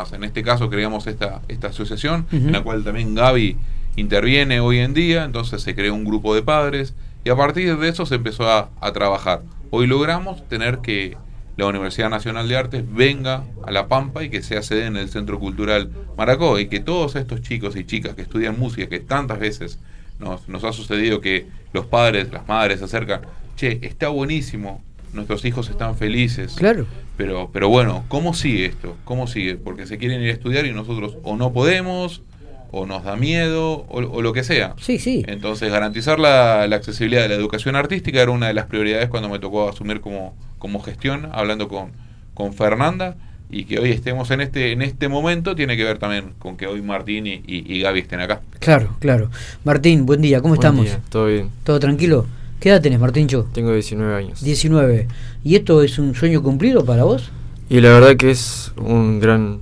más. En este caso creamos esta, esta asociación, en la cual también Gaby interviene hoy en día, entonces se creó un grupo de padres y a partir de eso se empezó a, a trabajar. Hoy logramos tener que la Universidad Nacional de Artes venga a La Pampa y que sea sede en el Centro Cultural Maracó y que todos estos chicos y chicas que estudian música, que tantas veces nos, nos ha sucedido que los padres, las madres se acercan, che, está buenísimo, nuestros hijos están felices. Claro. Pero, pero bueno, ¿cómo sigue esto? ¿Cómo sigue? Porque se quieren ir a estudiar y nosotros o no podemos, o nos da miedo, o, lo que sea. Sí, sí. Entonces, garantizar la, la, accesibilidad de la educación artística era una de las prioridades cuando me tocó asumir como, como gestión, hablando con, con Fernanda, y que hoy estemos en este, en este momento tiene que ver también con que hoy Martín y, y, Gaby estén acá. Claro, claro. Martín, buen día, ¿cómo estamos? todo bien. ¿Todo tranquilo? ¿Qué edad tenés, Martíncho? Tengo 19 años. 19. ¿Y esto es un sueño cumplido para vos? Y la verdad que es un gran,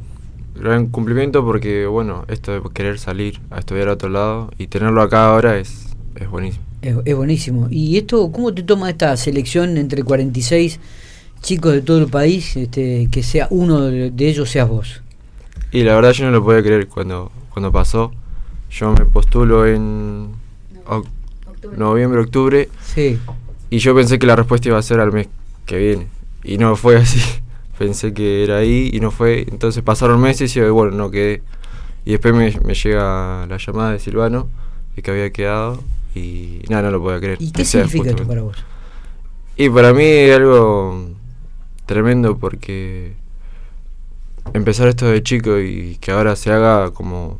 gran cumplimiento porque, bueno, esto de querer salir a estudiar a otro lado y tenerlo acá ahora es, es buenísimo. Es, buenísimo. ¿Y esto, cómo te toma esta selección entre 46 chicos de todo el país, este, que sea uno de, ellos seas vos? Y la verdad yo no lo podía creer cuando, cuando pasó. Yo me postulo en noviembre, octubre. Sí. Y yo pensé que la respuesta iba a ser al mes que viene. Y no fue así. pensé que era ahí y no fue. Entonces pasaron meses y bueno, no quedé. Y después me, llega la llamada de Silvano de que había quedado y nada, no lo podía creer. ¿Y qué significa esto para vos? Y para mí es algo tremendo porque empezar esto de chico y que ahora se haga como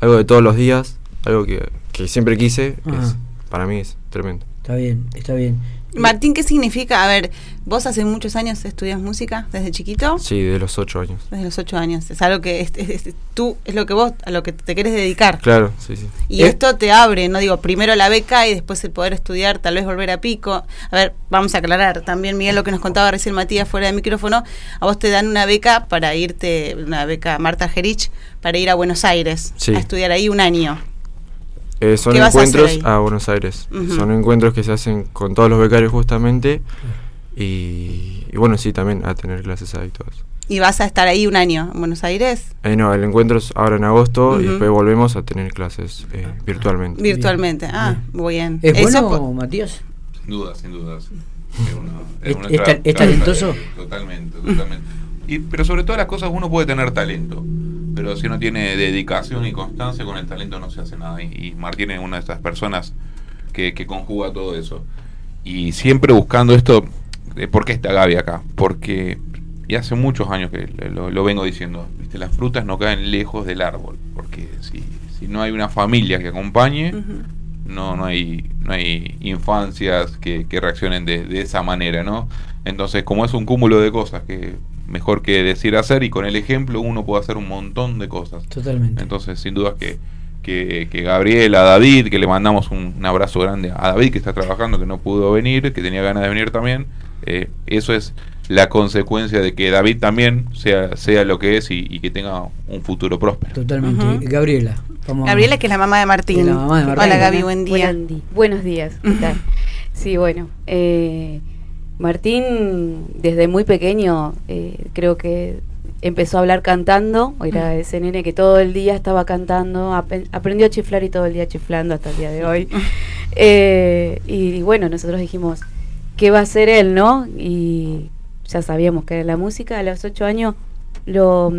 algo de todos los días, algo que, que siempre quise, es, para mí es tremendo. Está bien, está bien. Martín, ¿qué significa? A ver, vos hace muchos años estudias música, desde chiquito. Sí, de los ocho años. Desde los ocho años. Es algo que tú, es lo que vos, a lo que te querés dedicar. Claro, sí, sí. Y ¿Eh? esto te abre, no digo, primero la beca y después el poder estudiar, tal vez volver a pico. A ver, vamos a aclarar también, Miguel, lo que nos contaba recién Matías fuera de micrófono. A vos te dan una beca para irte, una beca Marta Gerich, para ir a Buenos Aires a estudiar ahí un año. Eh, son encuentros a, Buenos Aires. Son encuentros que se hacen con todos los becarios justamente. Y, bueno, sí, también a tener clases ahí todos. ¿Y vas a estar ahí un año en Buenos Aires? Eh, no, el encuentro es ahora en agosto y después volvemos a tener clases eh, virtualmente. Virtualmente, ah, muy bien. ¿Es bueno, Matías? Sin duda, sin duda. ¿Es, talentoso? Totalmente, totalmente. Y, pero sobre todas las cosas uno puede tener talento pero si uno tiene dedicación y constancia, con el talento no se hace nada. Y, Martín es una de esas personas que, conjuga todo eso. Y siempre buscando esto, ¿por qué está Gaby acá? Porque, y hace muchos años que lo, vengo diciendo, ¿viste? las frutas no caen lejos del árbol, porque si, si no hay una familia que acompañe, no, no, hay, no hay infancias que, reaccionen de, de esa manera, ¿no? Entonces, como es un cúmulo de cosas que mejor que decir hacer y con el ejemplo uno puede hacer un montón de cosas. Totalmente. Entonces, sin duda que, que, que Gabriel, a David, que le mandamos un, abrazo grande a David que está trabajando, que no pudo venir, que tenía ganas de venir también, eh, eso es la consecuencia de que David también sea, sea lo que es y, que tenga un futuro próspero. Totalmente. Gabriela. Gabriela, que es la mamá de Martín. Hola Gaby, buen día. Buenos días. sí, bueno. Eh, Martín, desde muy pequeño, eh, creo que empezó a hablar cantando, era mm. ese nene que todo el día estaba cantando, aprendió a chiflar y todo el día chiflando hasta el día de hoy. Eh, y, bueno, nosotros dijimos, ¿qué va a hacer él, no? Y ya sabíamos que era la música, a los ocho años lo,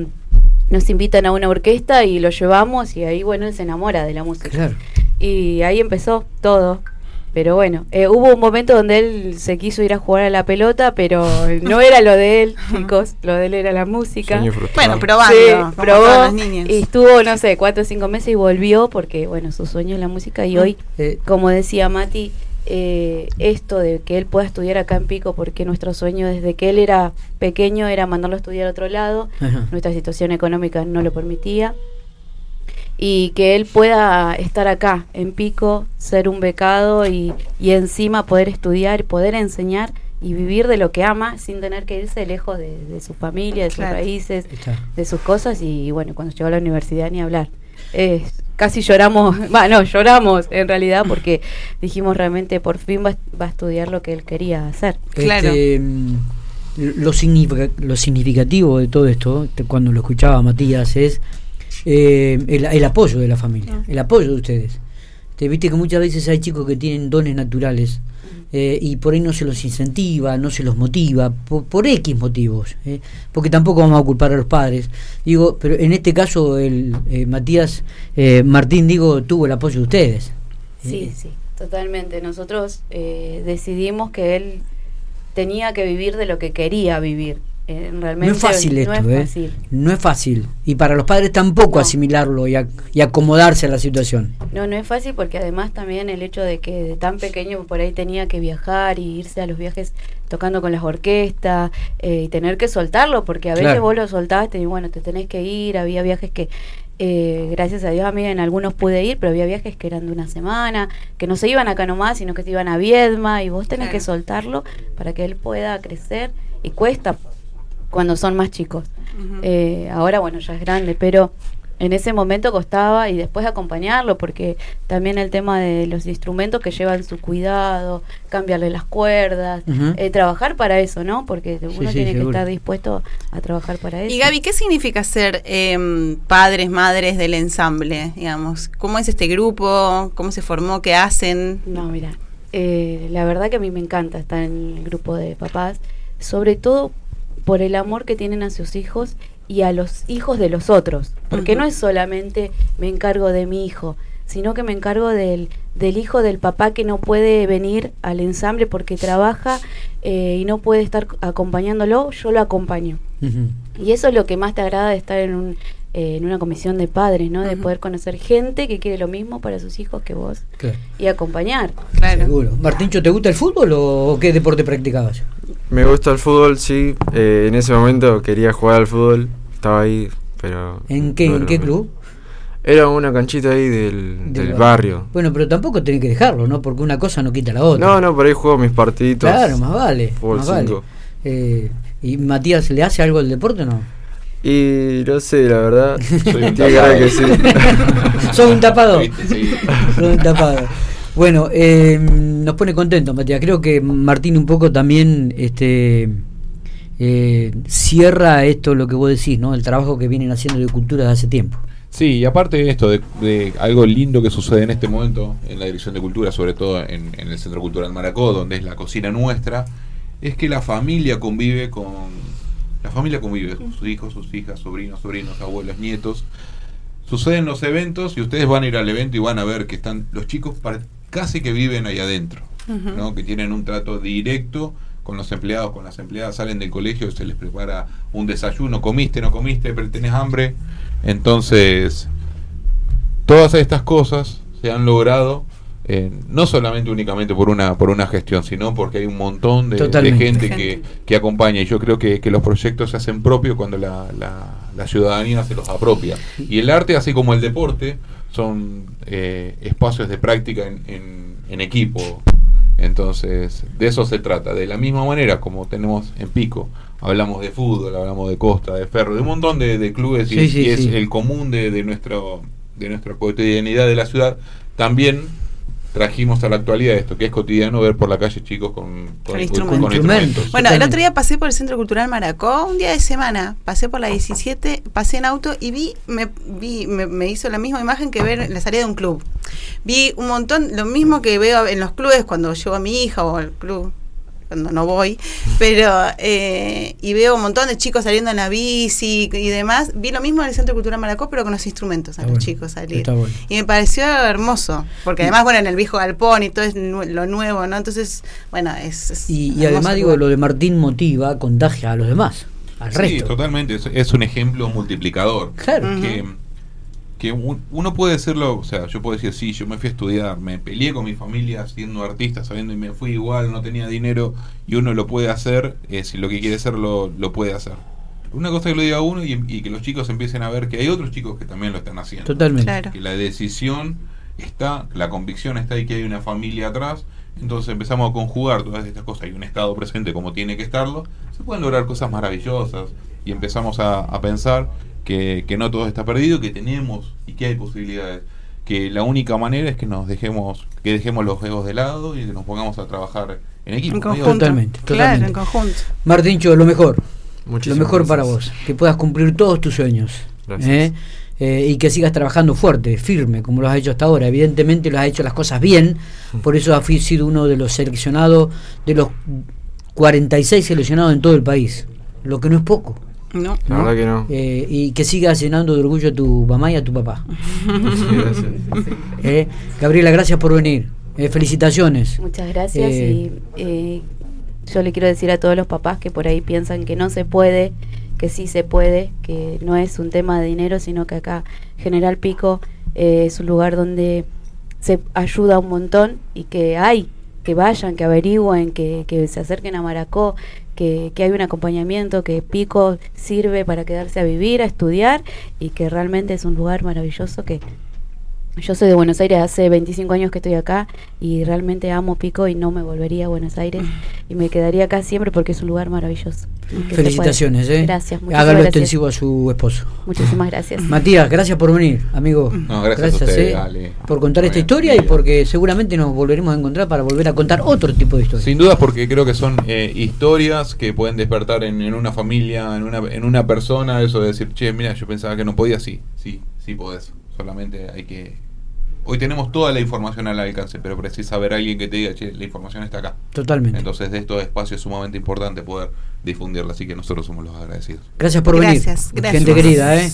nos invitan a una orquesta y lo llevamos y ahí, bueno, él se enamora de la música. Y ahí empezó todo. Pero bueno, eh, hubo un momento donde él se quiso ir a jugar a la pelota, pero no era lo de él, chicos, lo de él era la música. Bueno, probando, probó y estuvo, no sé, cuatro o cinco meses y volvió porque, bueno, su sueño es la música y hoy, eh. como decía Mati, eh, esto de que él pueda estudiar acá en Pico, porque nuestro sueño desde que él era pequeño era mandarlo a estudiar a otro lado, nuestra situación económica no lo permitía y que él pueda estar acá en Pico, ser un becado y, y encima poder estudiar, poder enseñar y vivir de lo que ama sin tener que irse lejos de, su familia, de sus raíces, de sus cosas y bueno, cuando llegó a la universidad ni hablar. casi lloramos, bueno, lloramos en realidad porque dijimos realmente por fin va, a estudiar lo que él quería hacer. Este, mm, lo, significa- lo significativo de todo esto, te- cuando lo escuchaba Matías, es eh, el, el apoyo de la familia, el apoyo de ustedes. Te viste que muchas veces hay chicos que tienen dones naturales eh, y por ahí no se los incentiva, no se los motiva, por, por X motivos, eh, porque tampoco vamos a culpar a los padres. Digo, pero en este caso el eh, Matías eh, Martín, digo, tuvo el apoyo de ustedes. Sí, Eh, sí, totalmente. Nosotros eh, decidimos que él tenía que vivir de lo que quería vivir. Eh, realmente No es fácil no esto, es ¿eh? fácil. No es fácil. Y para los padres tampoco No. asimilarlo y, ac- y acomodarse a la situación. No, no es fácil porque además también el hecho de que de tan pequeño por ahí tenía que viajar y irse a los viajes tocando con las orquestas eh, y tener que soltarlo porque a veces Claro. vos lo soltaste y bueno, te tenés que ir, había viajes que eh, gracias a Dios a mí en algunos pude ir, pero había viajes que eran de una semana, que no se iban acá nomás, sino que se iban a Viedma y vos tenés Claro. que soltarlo para que él pueda crecer y cuesta cuando son más chicos. Eh, ahora, bueno, ya es grande, pero en ese momento costaba y después acompañarlo, porque también el tema de los instrumentos que llevan su cuidado, cambiarle las cuerdas, eh, trabajar para eso, ¿no? Porque uno sí, tiene que estar dispuesto a trabajar para eso. Y Gaby, ¿qué significa ser em, padres, madres del ensamble? Digamos, ¿cómo es este grupo? ¿Cómo se formó? ¿Qué hacen? No, mira, eh, la verdad que a mí me encanta estar en el grupo de papás, sobre todo por el amor que tienen a sus hijos y a los hijos de los otros, porque no es solamente me encargo de mi hijo, sino que me encargo del, del hijo del papá que no puede venir al ensamble porque trabaja eh, y no puede estar acompañándolo, yo lo acompaño. Y eso es lo que más te agrada de estar en, un, eh, en una comisión de padres, ¿no? De poder conocer gente que quiere lo mismo para sus hijos que vos Claro, y acompañar. Claro. seguro. Martíncho, ¿te gusta el fútbol o, o qué deporte practicabas? Me gusta el fútbol, sí. Eh, en ese momento quería jugar al fútbol. Estaba ahí, pero... ¿En qué, no en qué club? Era una canchita ahí del, Del del barrio. Bueno, pero tampoco tenés que dejarlo, ¿no? Porque una cosa no quita la otra. No, no, por ahí juego mis partiditos. Claro, más vale. Fútbol más vale. Eh, ¿Y Matías le hace algo al deporte o no? Y no sé, la verdad. Soy un tapado. que sí. Sos un tapado. Sos un tapado. Bueno, eh, nos pone contento, Matías. Creo que Martín un poco también este eh, cierra esto lo que vos decís, ¿no? El trabajo que vienen haciendo de cultura desde hace tiempo. Sí, y aparte de esto, de, de algo lindo que sucede en este momento en la Dirección de Cultura, sobre todo en, en el Centro Cultural Maracó, donde es la cocina nuestra, es que la familia convive con... La familia convive con sus hijos, sus hijas, sobrinos, sobrinos, abuelos, nietos. Suceden los eventos y ustedes van a ir al evento y van a ver que están los chicos casi que viven ahí adentro. ¿no? que tienen un trato directo con los empleados, con las empleadas, salen del colegio, se les prepara un desayuno, comiste, no comiste, pero tenés hambre. Entonces, todas estas cosas se han logrado eh, no solamente únicamente por una por una gestión, sino porque hay un montón de, gente, De que, que acompaña y yo creo que, que los proyectos se hacen propios cuando la, la- la ciudadanía se los apropia. Y el arte, así como el deporte, son eh, espacios de práctica en, en- en equipo. Entonces, de eso se trata. De la misma manera como tenemos en Pico, hablamos de fútbol, hablamos de Costa, de Ferro, de un montón de, de clubes y, Sí, sí, y es sí. el común de, de nuestro, de nuestra cotidianidad de la ciudad. También trajimos a la actualidad esto, que es cotidiano ver por la calle chicos con, Con instru- instrumentos. Instrumentos. Bueno, el otro día pasé por el Centro Cultural Maracó, un día de semana, pasé por la 17, pasé en auto y vi, me, vi, me, me hizo la misma imagen que ver en la salida de un club. Vi un montón, lo mismo que veo en los clubes cuando llevo a mi hija o al club, cuando no voy, pero, eh, y veo un montón de chicos saliendo en la bici y demás. Vi lo mismo en el Centro Cultural Maracó, pero con los instrumentos a Está los bueno, chicos salir. está bueno. Y me pareció hermoso, porque además, bueno, en el viejo galpón y todo es nu- lo nuevo, ¿no? Entonces, bueno, es... es Y, además digo, lugar. lo de Martín motiva, contagia a los demás, al Sí, resto. totalmente. Es, es un ejemplo multiplicador. Claro. Que, que un- uno puede decirlo, o sea, yo puedo decir, sí, yo me fui a estudiar, me peleé con mi familia siendo artista, sabiendo y me fui igual, no tenía dinero, y uno lo puede hacer, eh, si lo que quiere hacer lo, lo puede hacer. Una cosa que lo diga uno y, y que los chicos empiecen a ver que hay otros chicos que también lo están haciendo. Totalmente. Claro. Que la decisión está, la convicción está y que hay una familia atrás. Entonces empezamos a conjugar todas estas cosas y un Estado presente como tiene que estarlo. Se pueden lograr cosas maravillosas y empezamos a, a pensar que, que no todo está perdido, que tenemos y que hay posibilidades. Que la única manera es que nos dejemos, que dejemos los egos de lado y que nos pongamos a trabajar en equipo. Conjunto. Totalmente, Claro, totalmente. en conjunto. Martincho, lo mejor. Muchísimas lo mejor para vos. Que puedas cumplir todos tus sueños. Gracias. ¿eh? Eh, y que sigas trabajando fuerte, firme, como lo has hecho hasta ahora. Evidentemente lo has hecho las cosas bien. Por eso has sido uno de los seleccionados, de los 46 seleccionados en todo el país. Lo que no es poco. No. La ¿no? verdad que no. Eh, y que sigas llenando de orgullo a tu mamá y a tu papá. Sí, gracias. ¿eh? Gabriela, gracias por venir. Eh, felicitaciones. Muchas gracias Eh, y eh, yo le quiero decir a todos los papás que por ahí piensan que no se puede, que sí se puede, que no es un tema de dinero, sino que acá General Pico eh, es un lugar donde se ayuda un montón y que hay, que vayan, que averigüen, que, que se acerquen a Maracó, que, que hay un acompañamiento, que Pico sirve para quedarse a vivir, a estudiar y que realmente es un lugar maravilloso que yo soy de Buenos Aires, hace 25 años que estoy acá y realmente amo Pico y no me volvería a Buenos Aires y me quedaría acá siempre porque es un lugar maravilloso. Felicitaciones. ¿eh? Gracias, muchísimas Hágalo gracias. extensivo a su esposo. Muchísimas gracias. Matías, gracias por venir, amigo. No, gracias a ustedes, eh, Ale. por contar esta Muy historia y porque seguramente nos volveremos a encontrar para volver a contar otro tipo de historias. Sin duda porque creo que son eh, historias que pueden despertar en, en una familia, en una, en una persona, eso de decir, che, mira, yo pensaba que no podía, sí, sí, sí podés. Solamente hay que... Hoy tenemos toda la información al alcance, pero precisa haber alguien que te diga, che, la información está acá. Totalmente. Entonces de estos espacios es sumamente importante poder difundirla, así que nosotros somos los agradecidos. Gracias por Gracias, venir. gracias. Gente querida, ¿eh?